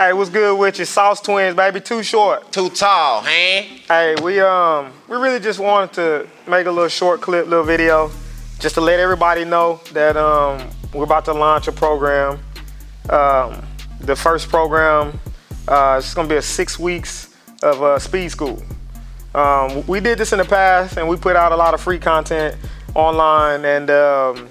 Hey, what's good with you? Sauce Twins, baby. Too short. Too tall, huh? Hey, we um we really just wanted to make a little short clip, little video, just to let everybody know that um we're about to launch a program. Um, the first program, uh, it's gonna be a six weeks of uh, speed school. Um, we did this in the past, and we put out a lot of free content online, and um,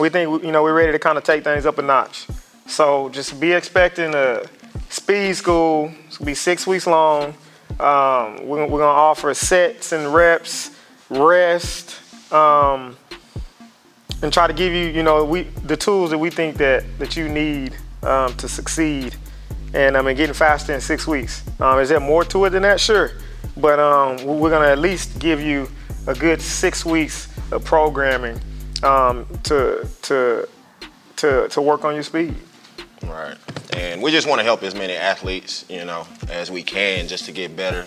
we think you know we're ready to kind of take things up a notch. So just be expecting a speed school. It's gonna be six weeks long. Um, we're, we're gonna offer sets and reps, rest, um, and try to give you, you know, we the tools that we think that that you need um, to succeed. And I mean, getting faster in six weeks. Um, is there more to it than that? Sure, but um, we're gonna at least give you a good six weeks of programming um, to to to to work on your speed. Right. And we just want to help as many athletes, you know, as we can just to get better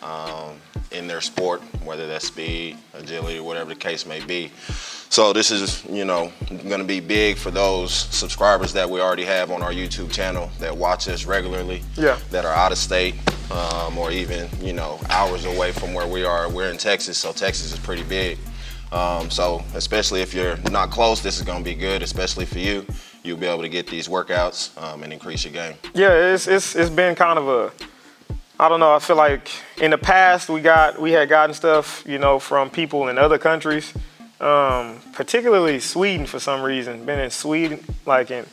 um, in their sport, whether that's speed, agility, whatever the case may be. So this is, you know, going to be big for those subscribers that we already have on our YouTube channel that watch us regularly, Yeah. that are out of state um, or even, you know, hours away from where we are. We're in Texas, so Texas is pretty big. Um, so especially if you're not close, this is going to be good, especially for you. You'll be able to get these workouts um, and increase your game. Yeah, it's it's it's been kind of a I don't know, I feel like in the past we got we had gotten stuff, you know, from people in other countries. Um, particularly Sweden for some reason. Been in Sweden like in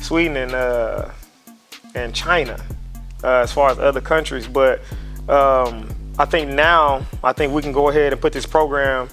Sweden and uh and China uh, as far as other countries. But um, I think now I think we can go ahead and put this program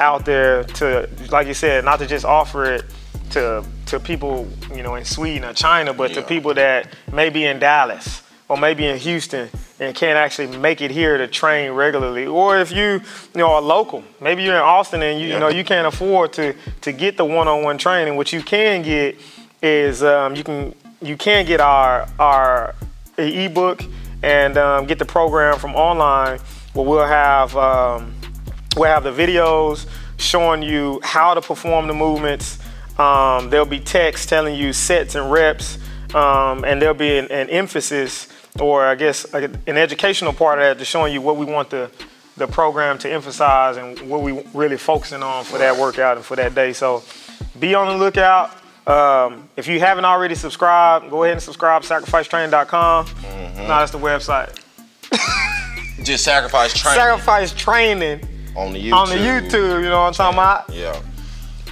out there to like you said, not to just offer it to to people, you know, in Sweden or China, but to people that may be in Dallas or maybe in Houston and can't actually make it here to train regularly. Or if you, you know, are local, maybe you're in Austin and you, you know you can't afford to to get the one-on-one training. What you can get is um, you can you can get our our ebook and um, get the program from online where we'll have um, we'll have the videos showing you how to perform the movements. Um, there'll be text telling you sets and reps, um, and there'll be an, an emphasis, or I guess an educational part of that, to showing you what we want the the program to emphasize and what we really focusing on for that workout and for that day. So be on the lookout. Um, if you haven't already subscribed, go ahead and subscribe. SacrificeTraining.com. No, that's the website. Just sacrifice training Sacrifice Training on the YouTube. on the YouTube. You know what I'm talking about? Yeah.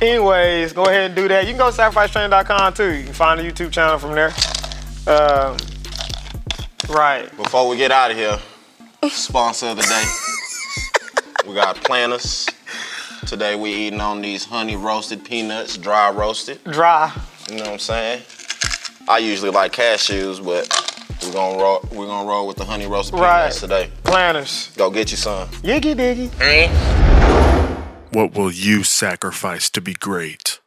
Anyways, go ahead and do that. You can go to sacrificetraining.com too. You can find the YouTube channel from there. Um, right. Before we get out of here, sponsor of the day. we got planters. Today we eating on these honey roasted peanuts, dry roasted. Dry. You know what I'm saying? I usually like cashews, but we're gonna roll. We're gonna roll with the honey roasted Right. today. Planters. Go get you some. Yiggy diggy. Mm-hmm. What will you sacrifice to be great?